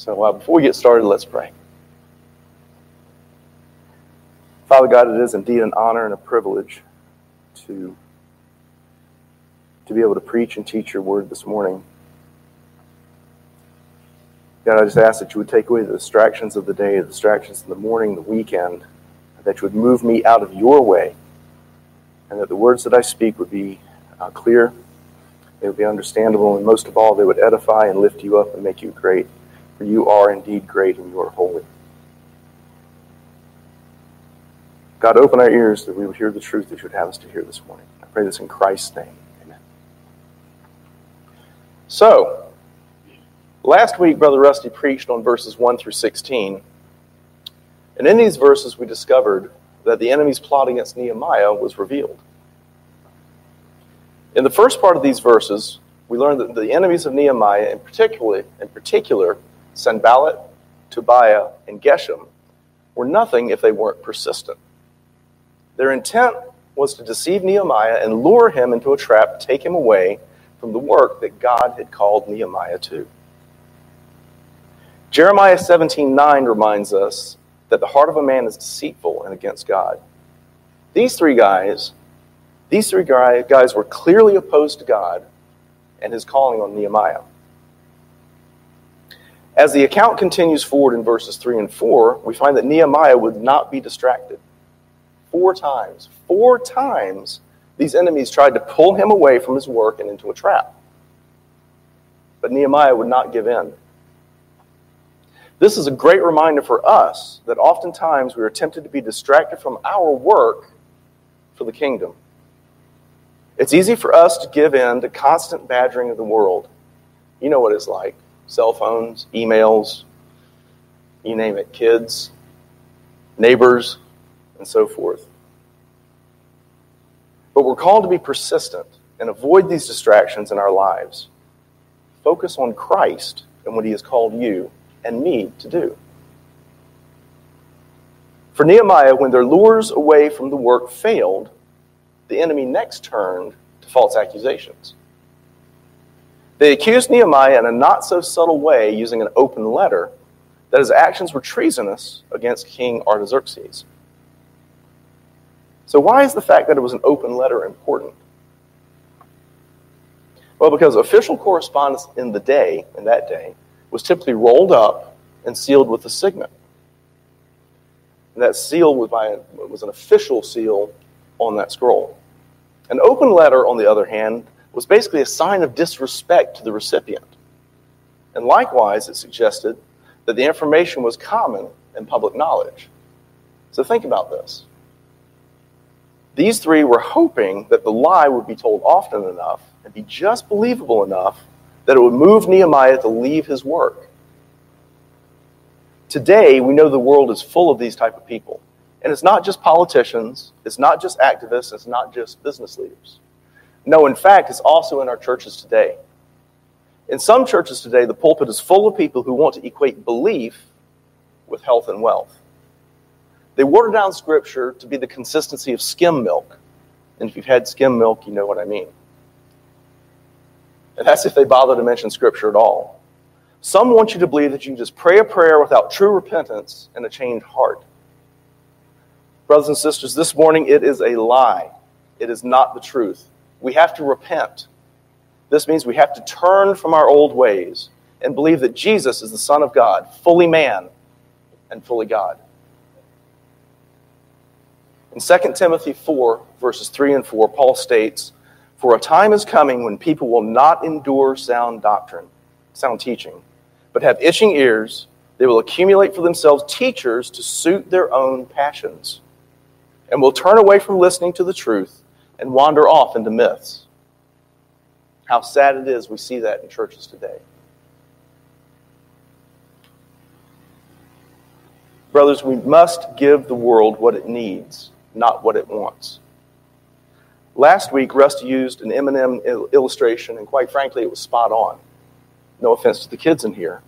So uh, before we get started, let's pray. Father God, it is indeed an honor and a privilege to, to be able to preach and teach your word this morning. God, I just ask that you would take away the distractions of the day, the distractions in the morning, the weekend, that you would move me out of your way, and that the words that I speak would be uh, clear, they would be understandable, and most of all, they would edify and lift you up and make you great. For you are indeed great and you are holy. God, open our ears that we would hear the truth that you would have us to hear this morning. I pray this in Christ's name. Amen. So, Last week, Brother Rusty preached on verses 1 through 16. And in these verses, we discovered that the enemy's plot against Nehemiah was revealed. In the first part of these verses, we learned that the enemies of Nehemiah, in particular, in particular Sanballat, Tobiah, and Geshem, were nothing if they weren't persistent. Their intent was to deceive Nehemiah and lure him into a trap, take him away from the work that God had called Nehemiah to. Jeremiah 17:9 reminds us that the heart of a man is deceitful and against God. These three guys, these three guys were clearly opposed to God and his calling on Nehemiah. As the account continues forward in verses 3 and 4, we find that Nehemiah would not be distracted. Four times, four times, these enemies tried to pull him away from his work and into a trap. But Nehemiah would not give in. This is a great reminder for us that oftentimes we are tempted to be distracted from our work for the kingdom. It's easy for us to give in to constant badgering of the world. You know what it's like cell phones, emails, you name it, kids, neighbors, and so forth. But we're called to be persistent and avoid these distractions in our lives. Focus on Christ and what He has called you and me to do. For Nehemiah, when their lures away from the work failed, the enemy next turned to false accusations. They accused Nehemiah in a not so subtle way using an open letter that his actions were treasonous against King Artaxerxes. So, why is the fact that it was an open letter important? Well, because official correspondence in the day, in that day, was typically rolled up and sealed with a signet. And that seal was, by, was an official seal on that scroll. An open letter, on the other hand, was basically a sign of disrespect to the recipient. And likewise, it suggested that the information was common and public knowledge. So think about this. These three were hoping that the lie would be told often enough and be just believable enough that it would move Nehemiah to leave his work. Today, we know the world is full of these type of people. And it's not just politicians, it's not just activists, it's not just business leaders. No, in fact, it's also in our churches today. In some churches today, the pulpit is full of people who want to equate belief with health and wealth. They water down Scripture to be the consistency of skim milk. And if you've had skim milk, you know what I mean. And that's if they bother to mention Scripture at all. Some want you to believe that you can just pray a prayer without true repentance and a changed heart. Brothers and sisters, this morning it is a lie. It is not the truth. We have to repent. This means we have to turn from our old ways and believe that Jesus is the Son of God, fully man and fully God. In 2 Timothy 4, verses 3 and 4, Paul states, for a time is coming when people will not endure sound doctrine, sound teaching, but have itching ears. They will accumulate for themselves teachers to suit their own passions, and will turn away from listening to the truth and wander off into myths. How sad it is we see that in churches today. Brothers, we must give the world what it needs, not what it wants. Last week, Rusty used an M&M illustration, and quite frankly, it was spot on. No offense to the kids in here.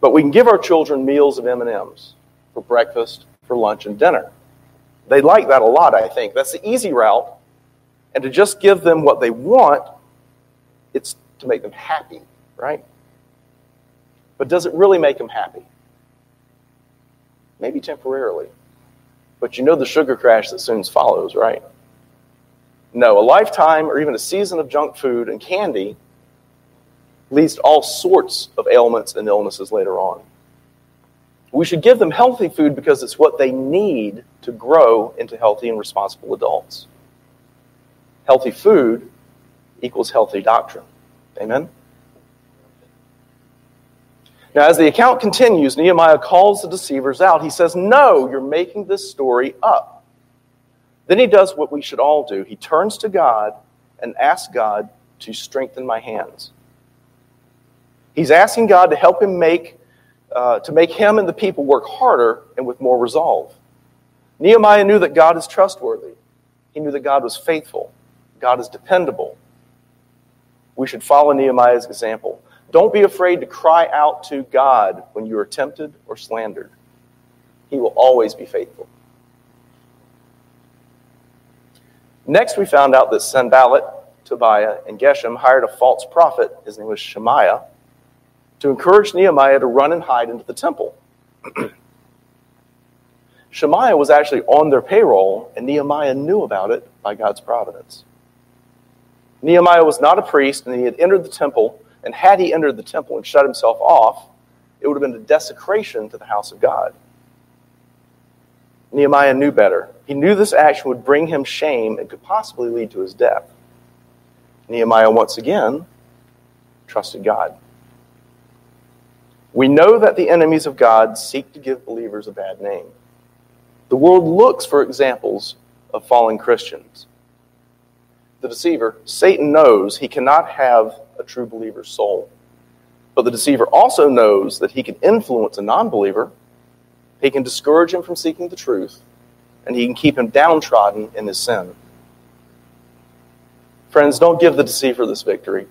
But we can give our children meals of M&Ms for breakfast, for lunch, and dinner. They like that a lot, I think. That's the easy route. And to just give them what they want, it's to make them happy, right? But does it really make them happy? Maybe temporarily. But you know the sugar crash that soon follows, right? No, a lifetime or even a season of junk food and candy leads to all sorts of ailments and illnesses later on. We should give them healthy food because it's what they need to grow into healthy and responsible adults. Healthy food equals healthy doctrine. Amen? Now, as the account continues, Nehemiah calls the deceivers out. He says, No, you're making this story up. Then he does what we should all do. He turns to God and asks God to strengthen my hands. He's asking God to help him make, uh, to make him and the people work harder and with more resolve. Nehemiah knew that God is trustworthy. He knew that God was faithful. God is dependable. We should follow Nehemiah's example. Don't be afraid to cry out to God when you are tempted or slandered. He will always be faithful. Next, we found out that Sanballat, Tobiah, and Geshem hired a false prophet, his name was Shemaiah, to encourage Nehemiah to run and hide into the temple. Shemaiah was actually on their payroll, and Nehemiah knew about it by God's providence. Nehemiah was not a priest, and he had entered the temple, and had he entered the temple and shut himself off, it would have been a desecration to the house of God. Nehemiah knew better. He knew this action would bring him shame and could possibly lead to his death. Nehemiah once again trusted God. We know that the enemies of God seek to give believers a bad name. The world looks for examples of fallen Christians. The deceiver, Satan, knows he cannot have a true believer's soul. But the deceiver also knows that he can influence a non believer, he can discourage him from seeking the truth, and he can keep him downtrodden in his sin. Friends, don't give the deceiver this victory.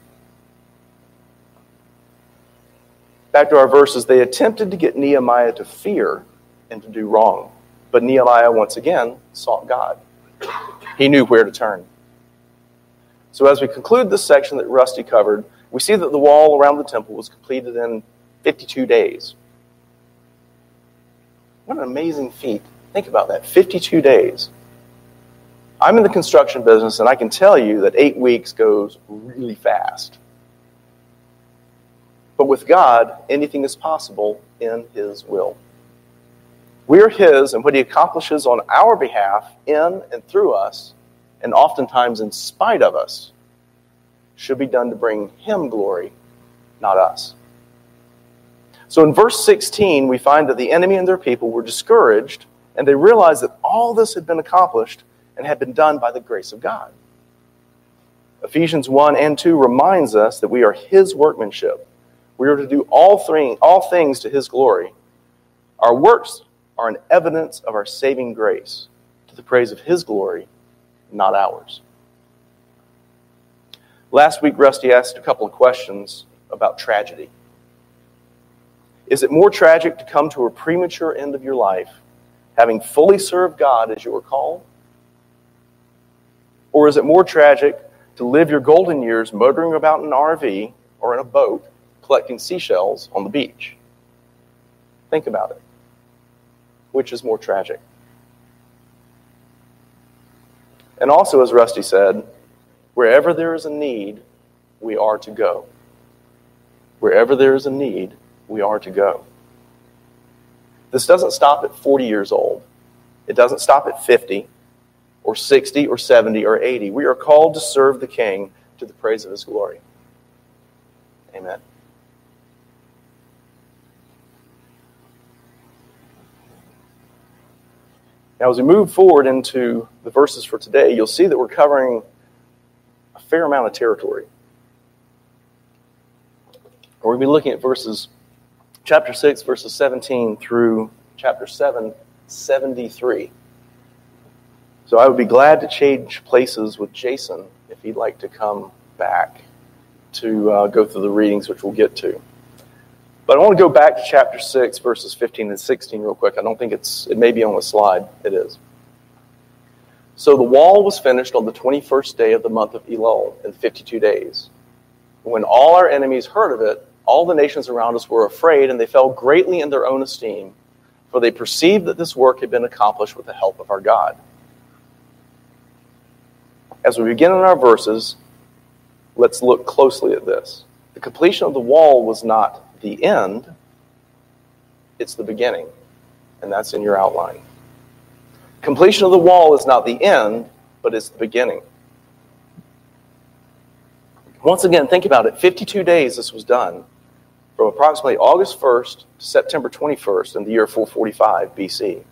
Back to our verses, they attempted to get Nehemiah to fear and to do wrong. But Nehemiah, once again, sought God. He knew where to turn. So, as we conclude this section that Rusty covered, we see that the wall around the temple was completed in 52 days. What an amazing feat. Think about that 52 days. I'm in the construction business, and I can tell you that eight weeks goes really fast. But with God, anything is possible in His will. We are His, and what He accomplishes on our behalf, in and through us, and oftentimes in spite of us, should be done to bring Him glory, not us. So in verse 16, we find that the enemy and their people were discouraged, and they realized that all this had been accomplished and had been done by the grace of God. Ephesians 1 and 2 reminds us that we are His workmanship we are to do all, three, all things to his glory. Our works are an evidence of our saving grace to the praise of his glory, not ours. Last week, Rusty asked a couple of questions about tragedy. Is it more tragic to come to a premature end of your life, having fully served God as you were called? Or is it more tragic to live your golden years motoring about in an RV or in a boat collecting seashells on the beach. Think about it. Which is more tragic? And also, as Rusty said, wherever there is a need, we are to go. Wherever there is a need, we are to go. This doesn't stop at 40 years old. It doesn't stop at 50 or 60 or 70 or 80. We are called to serve the King to the praise of his glory. Amen. Now, as we move forward into the verses for today, you'll see that we're covering a fair amount of territory. We're going to be looking at verses, chapter 6, verses 17 through chapter 7, 73. So I would be glad to change places with Jason if he'd like to come back to uh, go through the readings, which we'll get to. But I want to go back to chapter 6, verses 15 and 16 real quick. I don't think it's, it may be on the slide. It is. So the wall was finished on the 21st day of the month of Elul in 52 days. When all our enemies heard of it, all the nations around us were afraid, and they fell greatly in their own esteem, for they perceived that this work had been accomplished with the help of our God. As we begin in our verses, let's look closely at this. The completion of the wall was not the end, it's the beginning. And that's in your outline. Completion of the wall is not the end, but it's the beginning. Once again, think about it 52 days this was done from approximately August 1st to September 21st in the year 445 BC.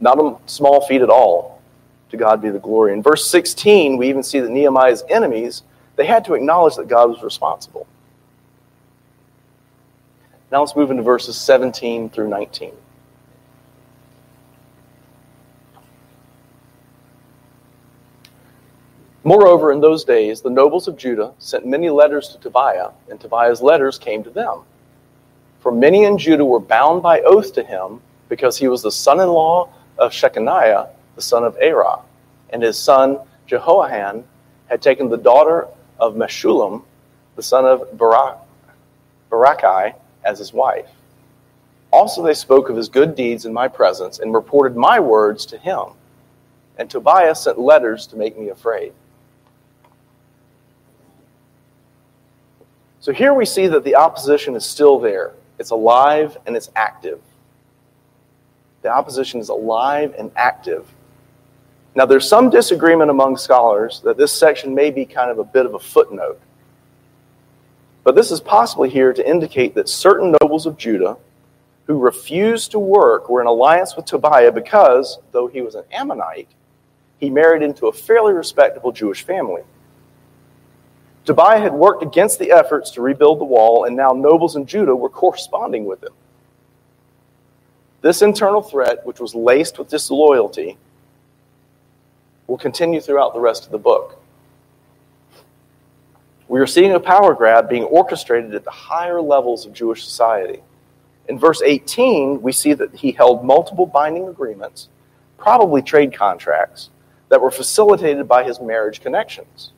Not a small feat at all. To God be the glory. In verse 16, we even see that Nehemiah's enemies, they had to acknowledge that God was responsible. Now let's move into verses 17 through 19. Moreover, in those days, the nobles of Judah sent many letters to Tobiah, and Tobiah's letters came to them. For many in Judah were bound by oath to him because he was the son in law of Shechaniah, the son of Arah, and his son Jehohanan had taken the daughter of Meshullam, the son of Barak, Barakai, as his wife. Also, they spoke of his good deeds in my presence and reported my words to him. And Tobiah sent letters to make me afraid. So here we see that the opposition is still there. It's alive and it's active. The opposition is alive and active. Now, there's some disagreement among scholars that this section may be kind of a bit of a footnote. But this is possibly here to indicate that certain nobles of Judah who refused to work were in alliance with Tobiah because, though he was an Ammonite, he married into a fairly respectable Jewish family. Tobiah had worked against the efforts to rebuild the wall, and now nobles in Judah were corresponding with him. This internal threat, which was laced with disloyalty, will continue throughout the rest of the book. We are seeing a power grab being orchestrated at the higher levels of Jewish society. In verse 18, we see that he held multiple binding agreements, probably trade contracts, that were facilitated by his marriage connections.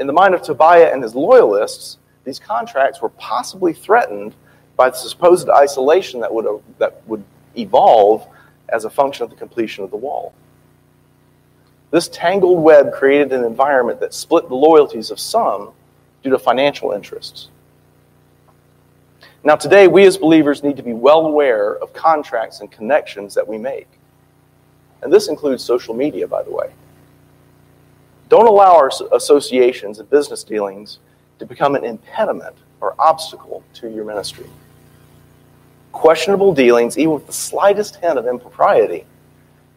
In the mind of Tobiah and his loyalists, these contracts were possibly threatened by the supposed isolation that would, that would evolve as a function of the completion of the wall. This tangled web created an environment that split the loyalties of some due to financial interests. Now, today, we as believers need to be well aware of contracts and connections that we make. And this includes social media, by the way. Don't allow our associations and business dealings to become an impediment or obstacle to your ministry. Questionable dealings, even with the slightest hint of impropriety,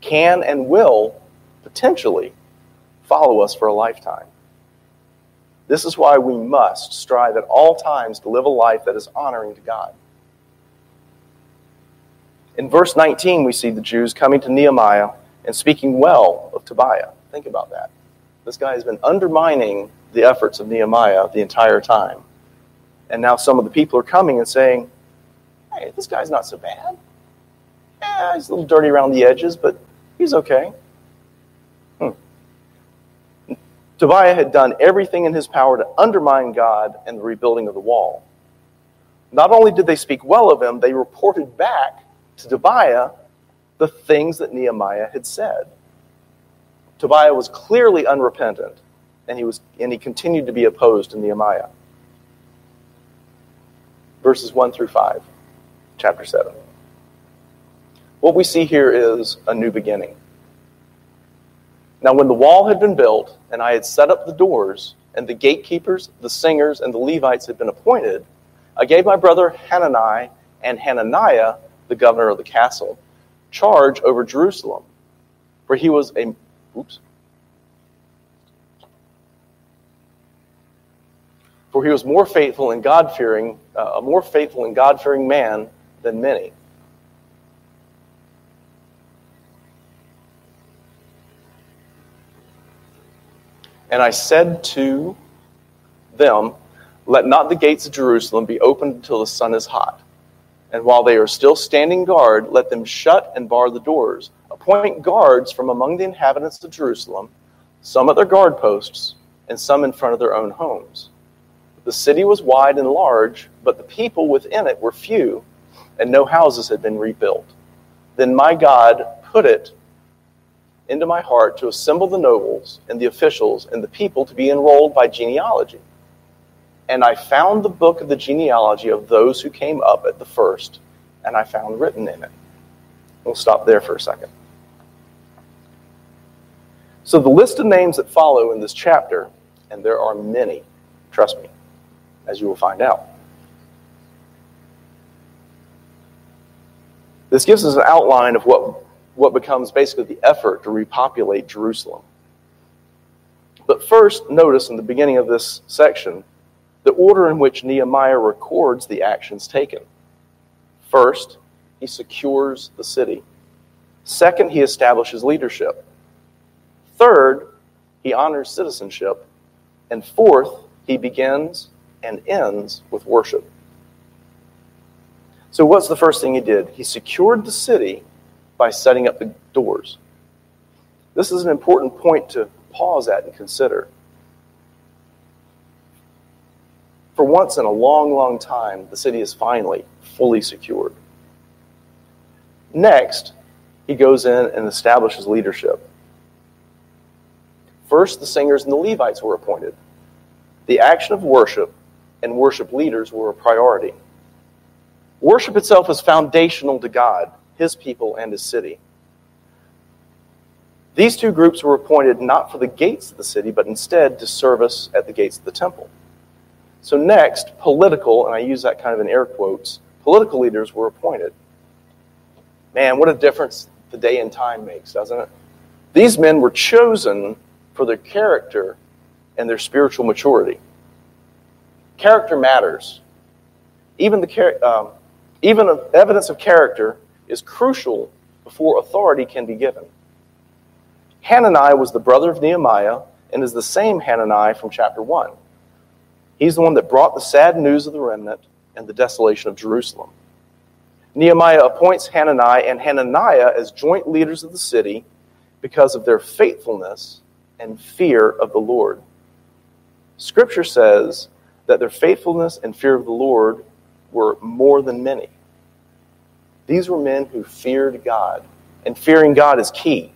can and will potentially follow us for a lifetime. This is why we must strive at all times to live a life that is honoring to God. In verse 19, we see the Jews coming to Nehemiah and speaking well of Tobiah. Think about that. This guy has been undermining the efforts of Nehemiah the entire time. And now some of the people are coming and saying, hey, this guy's not so bad. Yeah, he's a little dirty around the edges, but he's okay. Hmm. Tobiah had done everything in his power to undermine God and the rebuilding of the wall. Not only did they speak well of him, they reported back to Tobiah the things that Nehemiah had said. Tobiah was clearly unrepentant, and he, was, and he continued to be opposed to Nehemiah. Verses 1 through 5, chapter 7. What we see here is a new beginning. Now, when the wall had been built, and I had set up the doors, and the gatekeepers, the singers, and the Levites had been appointed, I gave my brother Hanani and Hananiah, the governor of the castle, charge over Jerusalem, for he was a Oops. For he was more faithful and God fearing, uh, a more faithful and God fearing man than many. And I said to them, Let not the gates of Jerusalem be opened until the sun is hot. And while they are still standing guard, let them shut and bar the doors appoint guards from among the inhabitants of Jerusalem, some at their guard posts, and some in front of their own homes. The city was wide and large, but the people within it were few, and no houses had been rebuilt. Then my God put it into my heart to assemble the nobles and the officials and the people to be enrolled by genealogy. And I found the book of the genealogy of those who came up at the first, and I found written in it. We'll stop there for a second. So, the list of names that follow in this chapter, and there are many, trust me, as you will find out. This gives us an outline of what, what becomes basically the effort to repopulate Jerusalem. But first, notice in the beginning of this section the order in which Nehemiah records the actions taken. First, he secures the city. Second, he establishes leadership. Third, he honors citizenship. And fourth, he begins and ends with worship. So, what's the first thing he did? He secured the city by setting up the doors. This is an important point to pause at and consider. For once in a long, long time, the city is finally fully secured. Next, he goes in and establishes leadership. First, the singers and the Levites were appointed. The action of worship and worship leaders were a priority. Worship itself is foundational to God, His people, and His city. These two groups were appointed not for the gates of the city, but instead to service at the gates of the temple. So, next, political, and I use that kind of in air quotes, political leaders were appointed. Man, what a difference the day and time makes, doesn't it? These men were chosen for their character and their spiritual maturity. Character matters. Even, the, um, even evidence of character is crucial before authority can be given. Hanani was the brother of Nehemiah and is the same Hanani from chapter 1. He's the one that brought the sad news of the remnant and the desolation of Jerusalem. Nehemiah appoints Hanani and Hananiah as joint leaders of the city because of their faithfulness and fear of the Lord. Scripture says that their faithfulness and fear of the Lord were more than many. These were men who feared God, and fearing God is key.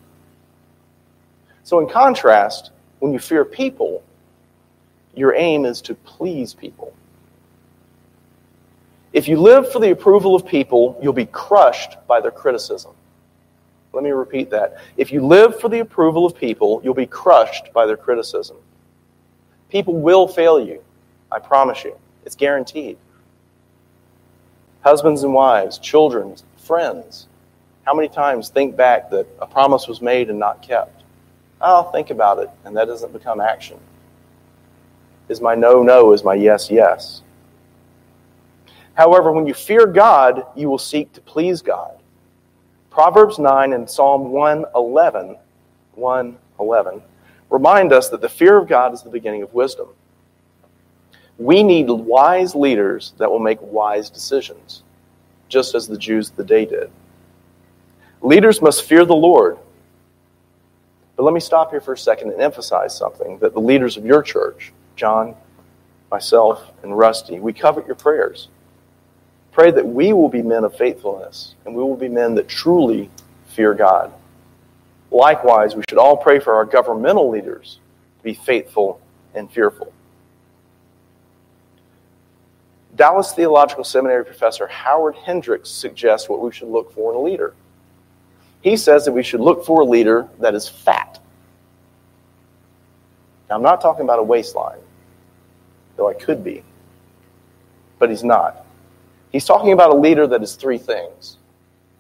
So, in contrast, when you fear people, your aim is to please people. If you live for the approval of people, you'll be crushed by their criticism. Let me repeat that. If you live for the approval of people, you'll be crushed by their criticism. People will fail you. I promise you. It's guaranteed. Husbands and wives, children, friends. How many times think back that a promise was made and not kept? I'll think about it, and that doesn't become action. Is my no no? Is my yes yes? However, when you fear God, you will seek to please God. Proverbs 9 and Psalm 111, 111 remind us that the fear of God is the beginning of wisdom. We need wise leaders that will make wise decisions, just as the Jews of the day did. Leaders must fear the Lord. But let me stop here for a second and emphasize something that the leaders of your church, John, myself, and Rusty, we covet your prayers. Pray that we will be men of faithfulness and we will be men that truly fear God. Likewise, we should all pray for our governmental leaders to be faithful and fearful. Dallas Theological Seminary professor Howard Hendricks suggests what we should look for in a leader. He says that we should look for a leader that is fat. Now, I'm not talking about a waistline, though I could be, but he's not. He's talking about a leader that is three things.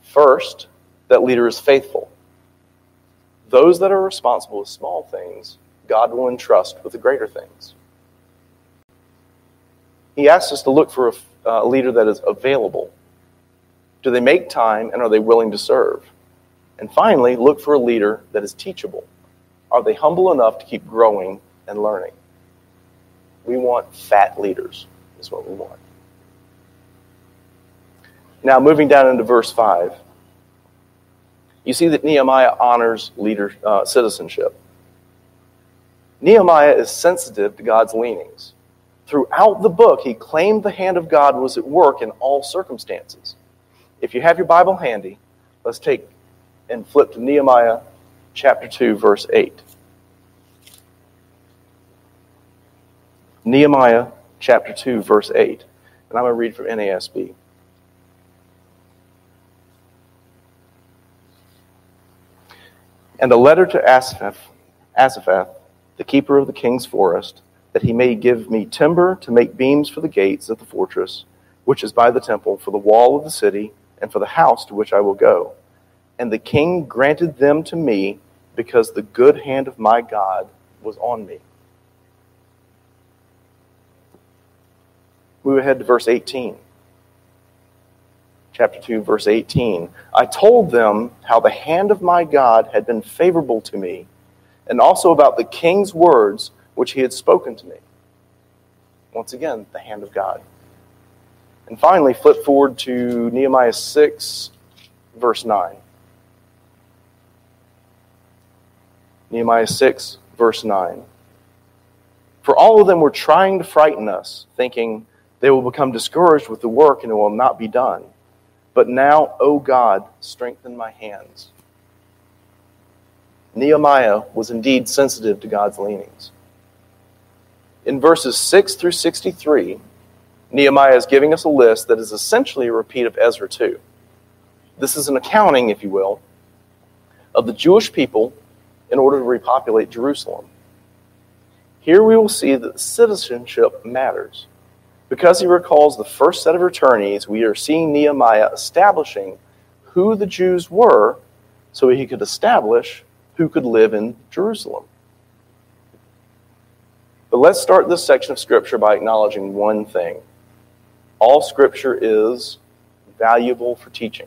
First, that leader is faithful. Those that are responsible with small things, God will entrust with the greater things. He asks us to look for a, a leader that is available. Do they make time and are they willing to serve? And finally, look for a leader that is teachable. Are they humble enough to keep growing and learning? We want fat leaders, is what we want. Now, moving down into verse 5, you see that Nehemiah honors leader, uh, citizenship. Nehemiah is sensitive to God's leanings. Throughout the book, he claimed the hand of God was at work in all circumstances. If you have your Bible handy, let's take and flip to Nehemiah chapter 2, verse 8. Nehemiah chapter 2, verse 8. And I'm going to read from NASB. And a letter to Asaph, Asaphath, the keeper of the king's forest, that he may give me timber to make beams for the gates of the fortress, which is by the temple, for the wall of the city, and for the house to which I will go. And the king granted them to me because the good hand of my God was on me. Move ahead to verse 18. Chapter 2, verse 18. I told them how the hand of my God had been favorable to me, and also about the king's words which he had spoken to me. Once again, the hand of God. And finally, flip forward to Nehemiah 6, verse 9. Nehemiah 6, verse 9. For all of them were trying to frighten us, thinking they will become discouraged with the work and it will not be done. But now, O God, strengthen my hands. Nehemiah was indeed sensitive to God's leanings in verses 6 through 63, Nehemiah is giving us a list that is essentially a repeat of Ezra 2. This is an accounting, if you will, of the Jewish people in order to repopulate Jerusalem. Here we will see that citizenship matters. Because he recalls the first set of returnees, we are seeing Nehemiah establishing who the Jews were so he could establish who could live in Jerusalem. But let's start this section of Scripture by acknowledging one thing all Scripture is valuable for teaching.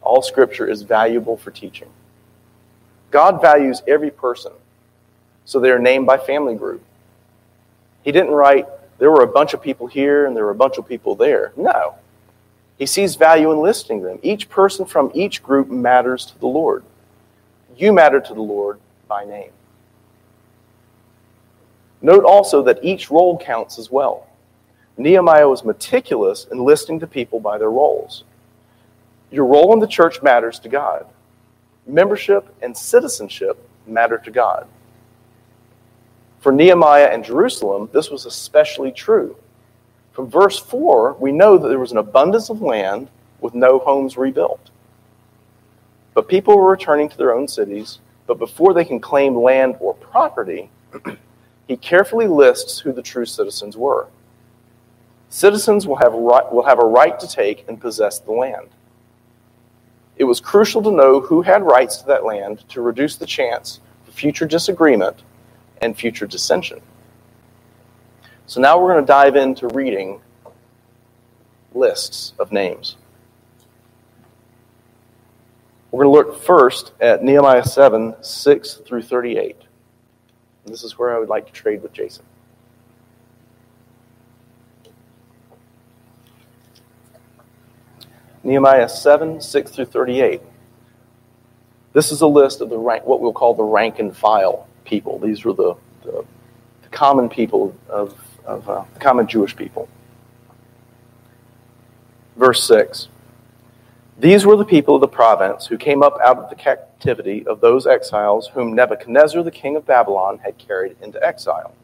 All Scripture is valuable for teaching. God values every person, so they are named by family group. He didn't write, there were a bunch of people here and there were a bunch of people there. No. He sees value in listing them. Each person from each group matters to the Lord. You matter to the Lord by name. Note also that each role counts as well. Nehemiah was meticulous in listing the people by their roles. Your role in the church matters to God. Membership and citizenship matter to God. For Nehemiah and Jerusalem, this was especially true. From verse 4, we know that there was an abundance of land with no homes rebuilt. But people were returning to their own cities, but before they can claim land or property, he carefully lists who the true citizens were. Citizens will have, right, will have a right to take and possess the land. It was crucial to know who had rights to that land to reduce the chance for future disagreement and future dissension. So now we're going to dive into reading lists of names. We're going to look first at Nehemiah 7 6 through 38. And this is where I would like to trade with Jason. Nehemiah 7, 6 through 38. This is a list of the rank, what we'll call the rank and file people. These were the, the, the common people of, of uh, the common Jewish people. Verse 6. These were the people of the province who came up out of the captivity of those exiles whom Nebuchadnezzar, the king of Babylon, had carried into exile.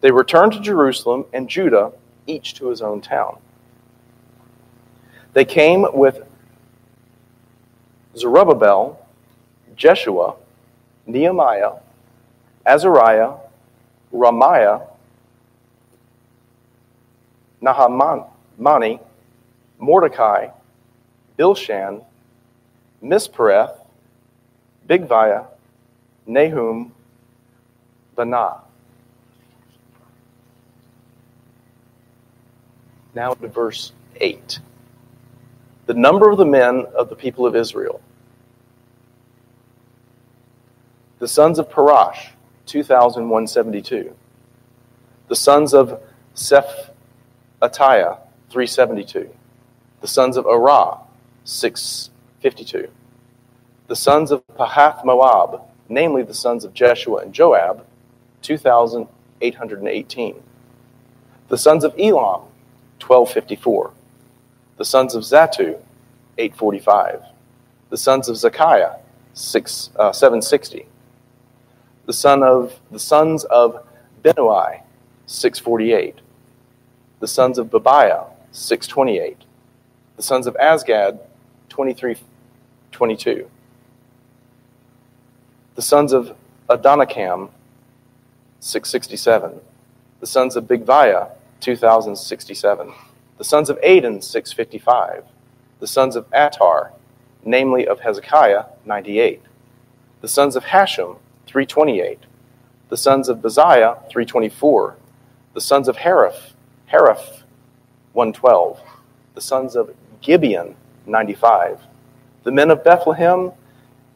They returned to Jerusalem and Judah, each to his own town. They came with Zerubbabel, Jeshua, Nehemiah, Azariah, Raamiah, Nahamani, Mordecai, Bilshan, Mispereth, Bigvai, Nahum, Banah. Now to verse 8. The number of the men of the people of Israel. The sons of Parash, 2,172. The sons of Shephatiah, 372. The sons of Arah, 652. The sons of Pahath Moab, namely the sons of Jeshua and Joab, 2,818. The sons of Elam, 1254. The sons of Zattu, 845. The sons of Zekiah, 6, uh, 760. The son of the sons of Binnui, 648. The sons of Babiah, 628. The sons of Azgad, 2322. The sons of Adonikam, 667. The sons of Bigvai, 2067. The sons of Adin, 655. The sons of Attar, namely of Hezekiah, 98. The sons of Hashem, 328. The sons of Baziah, 324. The sons of Hariph, Hariph, 112. The sons of Gibeon, 95. The men of Bethlehem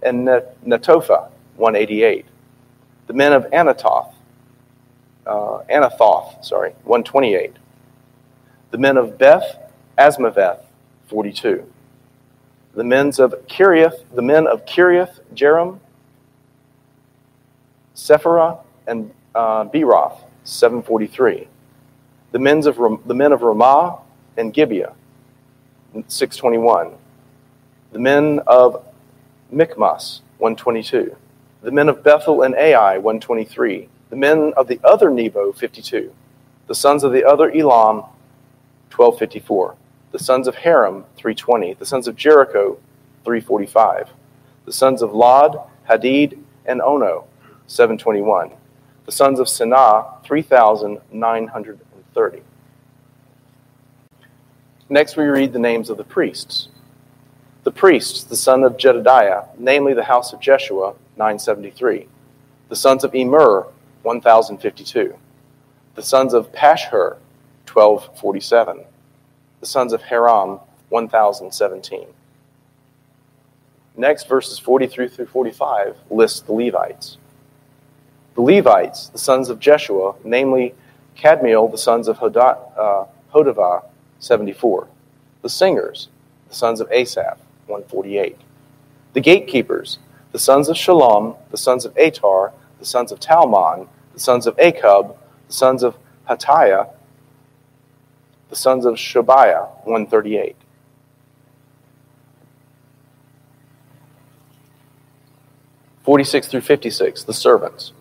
and Netophah, 188. The men of Anathoth, uh, Anathoth, sorry, 128. The men of Beth Azmaveth, 42. The men of Kiriath, the men of Kiriath Jearim, Sepharah and uh, Beeroth, 743. The men of the men of Ramah and Gibeah, 621. The men of Michmas, 122. The men of Bethel and Ai, 123. The men of the other Nebo, 52. The sons of the other Elam, 1254. The sons of Haram, 320. The sons of Jericho, 345. The sons of Lod, Hadid, and Ono, 721. The sons of Sinah, 3,930. Next, we read the names of the priests. The priests, the son of Jedediah, namely the house of Jeshua, 973. The sons of Immer, 1052. The sons of Pashhur, 1247. The sons of Haram, 1017. Next, verses 43 through 45 list the Levites. The Levites, the sons of Jeshua, namely Kadmiel, the sons of uh, Hodavah, 74. The singers, the sons of Asaph, 148. The gatekeepers, the sons of Shalom, the sons of Atar, the sons of Talmon, the sons of Akkub, the sons of Hattiah, the sons of Shobiah, 138. Forty-six through fifty-six, the servants.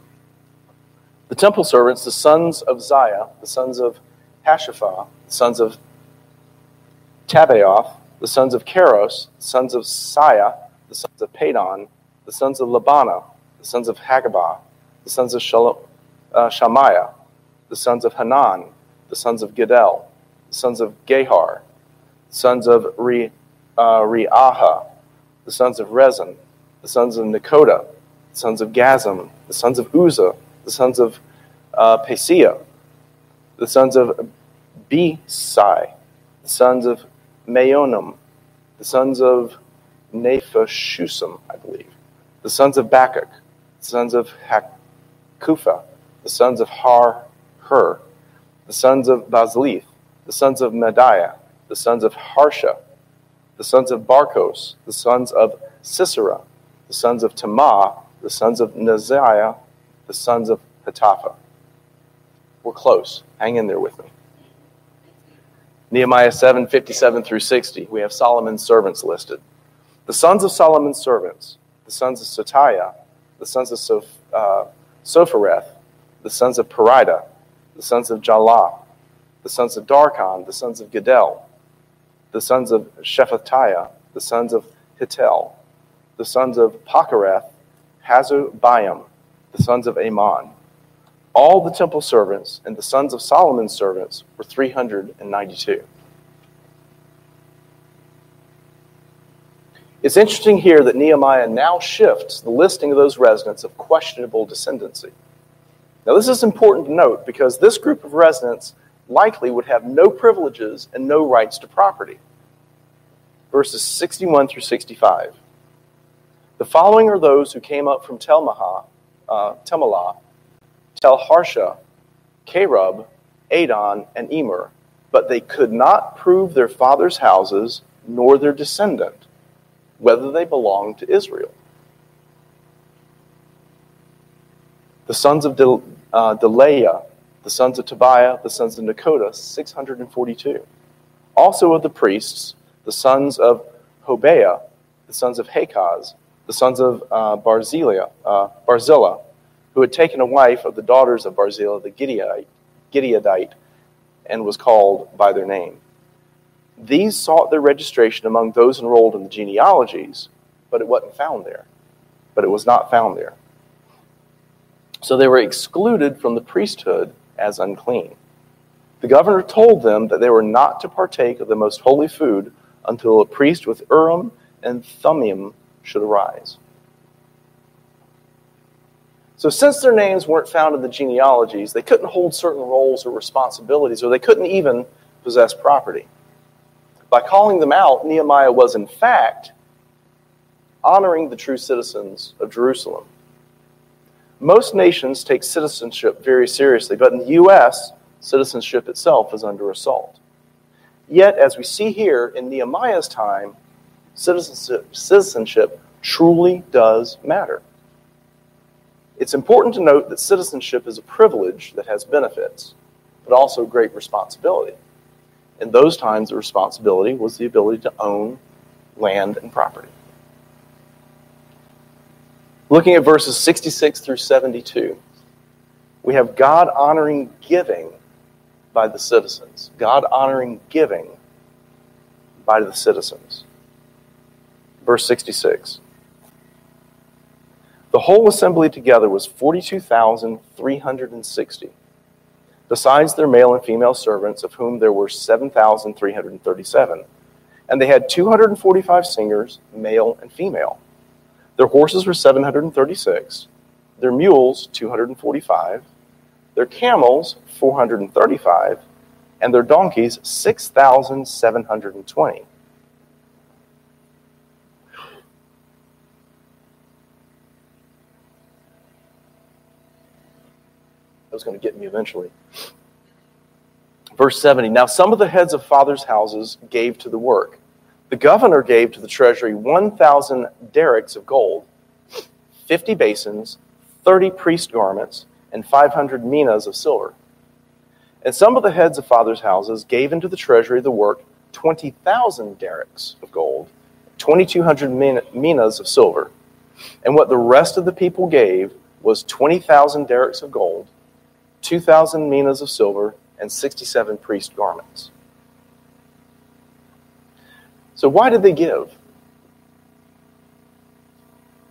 The temple servants, the sons of Ziah, the sons of Hashaphah, the sons of Tabbaoth, the sons of Keros, the sons of Siah, the sons of Padon, the sons of Labana, the sons of Hagabah, the sons of Shal- uh, Shemaiah, the sons of Hanan, the sons of Giddel, the sons of Gahar, the sons of Re, uh, Reaha, the sons of Rezin, the sons of Nekoda, the sons of Gazam, the sons of Uzzah, the sons of uh, Paseah, the sons of Besai, the sons of Meonim, the sons of Nephashusam, I believe, the sons of Bakuk, the sons of Hakupha, the sons of Har Hur, the sons of Bazlith, the sons of Mediah, the sons of Harsha, the sons of Barkos, the sons of Sisera, the sons of Tamah, the sons of Neziah, the sons of Hatapha. We're close. Hang in there with me. Nehemiah 7 57 through 60. We have Solomon's servants listed. The sons of Solomon's servants, the sons of Sotiah, the sons of Soph, uh, Sophereth, the sons of Perida, the sons of Jalah, the sons of Darkon, the sons of Giddel, the sons of Shephatiah, the sons of Hittel, the sons of Pochereth, Hazubayim, the sons of Amon. All the temple servants and the sons of Solomon's servants were 392. It's interesting here that Nehemiah now shifts the listing of those residents of questionable descendancy. Now, this is important to note because this group of residents likely would have no privileges and no rights to property. Verses 61 through 65. The following are those who came up from Telmaha, uh, Telharsha, Kerub, Adon, and Emer, but they could not prove their father's houses nor their descendant, whether they belonged to Israel. The sons of Del- uh, Delaiah, The sons of Tobiah, the sons of Nekoda, 642. Also of the priests, the sons of Hobeah, the sons of Hakaz, the sons of uh, uh, Barzillai, who had taken a wife of the daughters of Barzillai the Gileadite and was called by their name. These sought their registration among those enrolled in the genealogies, but it wasn't found there. But it was not found there. So they were excluded from the priesthood as unclean. The governor told them that they were not to partake of the most holy food until a priest with Urim and Thummim should arise. So, since their names weren't found in the genealogies, they couldn't hold certain roles or responsibilities, or they couldn't even possess property. By calling them out, Nehemiah was in fact honoring the true citizens of Jerusalem. Most nations take citizenship very seriously, but in the U.S., citizenship itself is under assault. Yet, as we see here in Nehemiah's time, citizenship, citizenship truly does matter. It's important to note that citizenship is a privilege that has benefits, but also great responsibility. In those times, the responsibility was the ability to own land and property. Looking at verses 66 through 72, we have God honoring giving by the citizens. God honoring giving by the citizens. Verse 66. The whole assembly together was 42,360, besides their male and female servants, of whom there were 7,337. And they had 245 singers, male and female. Their horses were 736, their mules 245, their camels 435, and their donkeys 6,720. That was going to get me eventually. Verse 70 Now some of the heads of fathers' houses gave to the work the governor gave to the treasury 1,000 darics of gold, 50 basins, 30 priest garments, and 500 minas of silver. And some of the heads of fathers' houses gave into the treasury the work 20,000 darics of gold, 2,200 minas of silver. And what the rest of the people gave was 20,000 darics of gold, 2,000 minas of silver, and 67 priest garments. So, why did they give?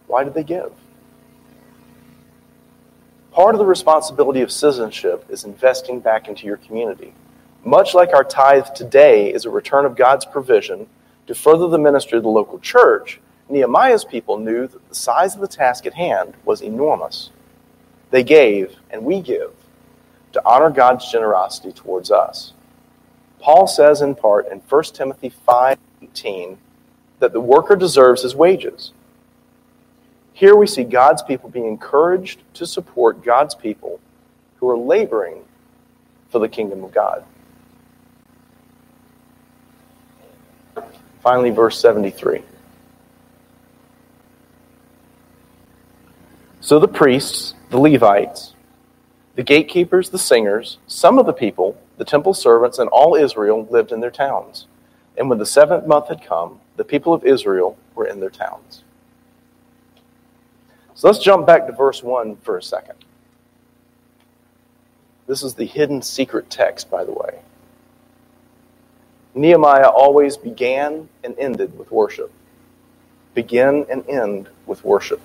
Why did they give? Part of the responsibility of citizenship is investing back into your community. Much like our tithe today is a return of God's provision to further the ministry of the local church, Nehemiah's people knew that the size of the task at hand was enormous. They gave, and we give, to honor God's generosity towards us. Paul says in part in 1 Timothy 5 18 that the worker deserves his wages. Here we see God's people being encouraged to support God's people who are laboring for the kingdom of God. Finally, verse 73. So the priests, the Levites, the gatekeepers, the singers, some of the people, the temple servants, and all Israel lived in their towns. And when the seventh month had come, the people of Israel were in their towns. So let's jump back to verse 1 for a second. This is the hidden secret text, by the way. Nehemiah always began and ended with worship. Begin and end with worship.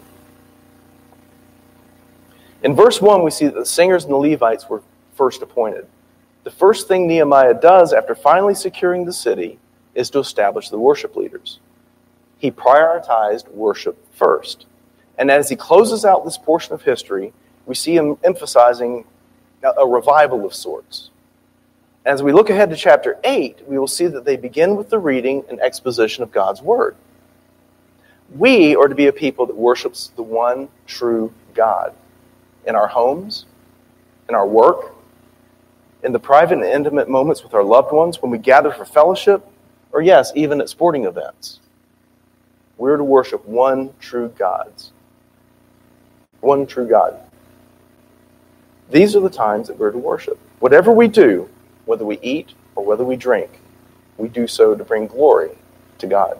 In verse 1, we see that the singers and the Levites were first appointed. The first thing Nehemiah does after finally securing the city is to establish the worship leaders. He prioritized worship first. And as he closes out this portion of history, we see him emphasizing a revival of sorts. As we look ahead to chapter 8, we will see that they begin with the reading and exposition of God's Word. We are to be a people that worships the one true God in our homes, in our work, in the private and intimate moments with our loved ones, when we gather for fellowship, or yes, even at sporting events. We're to worship one true God. One true God. These are the times that we're to worship. Whatever we do, whether we eat or whether we drink, we do so to bring glory to God.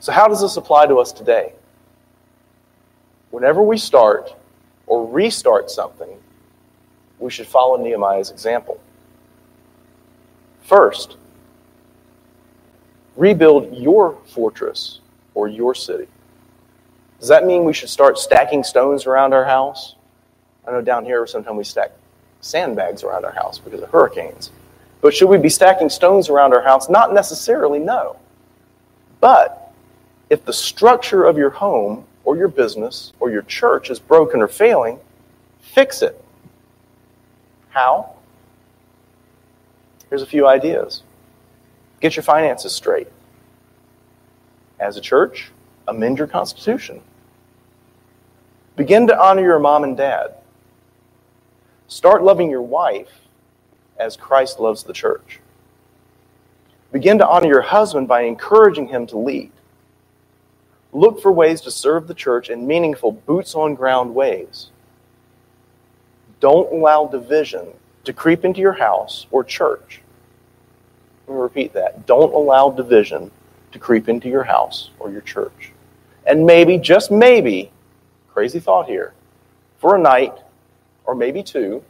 So, how does this apply to us today? Whenever we start or restart something, we should follow Nehemiah's example. First, rebuild your fortress or your city. Does that mean we should start stacking stones around our house? I know down here sometimes we stack sandbags around our house because of hurricanes. But should we be stacking stones around our house? Not necessarily, no. But if the structure of your home or your business or your church is broken or failing, fix it. How? Here's a few ideas. Get your finances straight. As a church, amend your constitution. Begin to honor your mom and dad. Start loving your wife as Christ loves the church. Begin to honor your husband by encouraging him to lead. Look for ways to serve the church in meaningful, boots on ground ways. Don't allow division to creep into your house or church. Let me repeat that. Don't allow division to creep into your house or your church. And maybe, just maybe, crazy thought here, for a night or maybe two,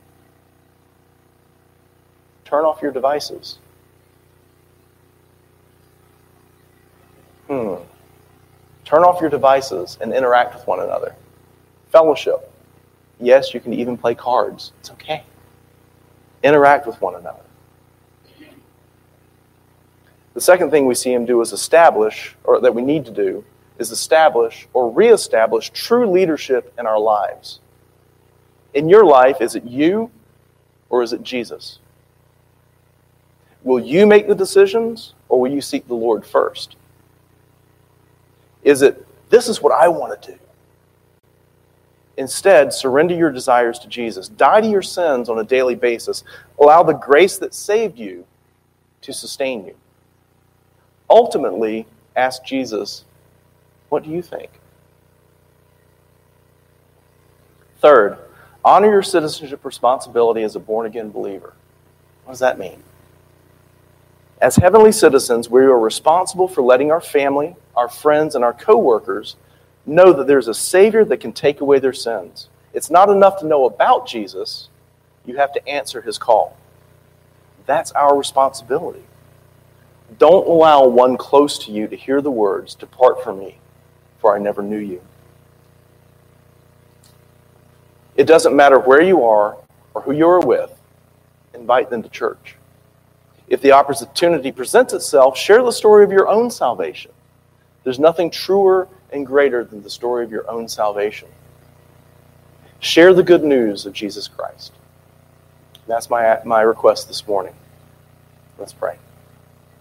turn off your devices. Hmm. Turn off your devices and interact with one another. Fellowship. Yes, you can even play cards. It's okay. Interact with one another. The second thing we see him do is establish, or that we need to do, is establish or reestablish true leadership in our lives. In your life, is it you or is it Jesus? Will you make the decisions or will you seek the Lord first? Is it, this is what I want to do? Instead, surrender your desires to Jesus. Die to your sins on a daily basis. Allow the grace that saved you to sustain you. Ultimately, ask Jesus, What do you think? Third, honor your citizenship responsibility as a born again believer. What does that mean? As heavenly citizens, we are responsible for letting our family, our friends, and our coworkers know that there's a Savior that can take away their sins. It's not enough to know about Jesus, you have to answer his call. That's our responsibility. Don't allow one close to you to hear the words, Depart from me, for I never knew you. It doesn't matter where you are or who you are with, invite them to church. If the opportunity presents itself, share the story of your own salvation. There's nothing truer and greater than the story of your own salvation. Share the good news of Jesus Christ. That's my, my request this morning. Let's pray.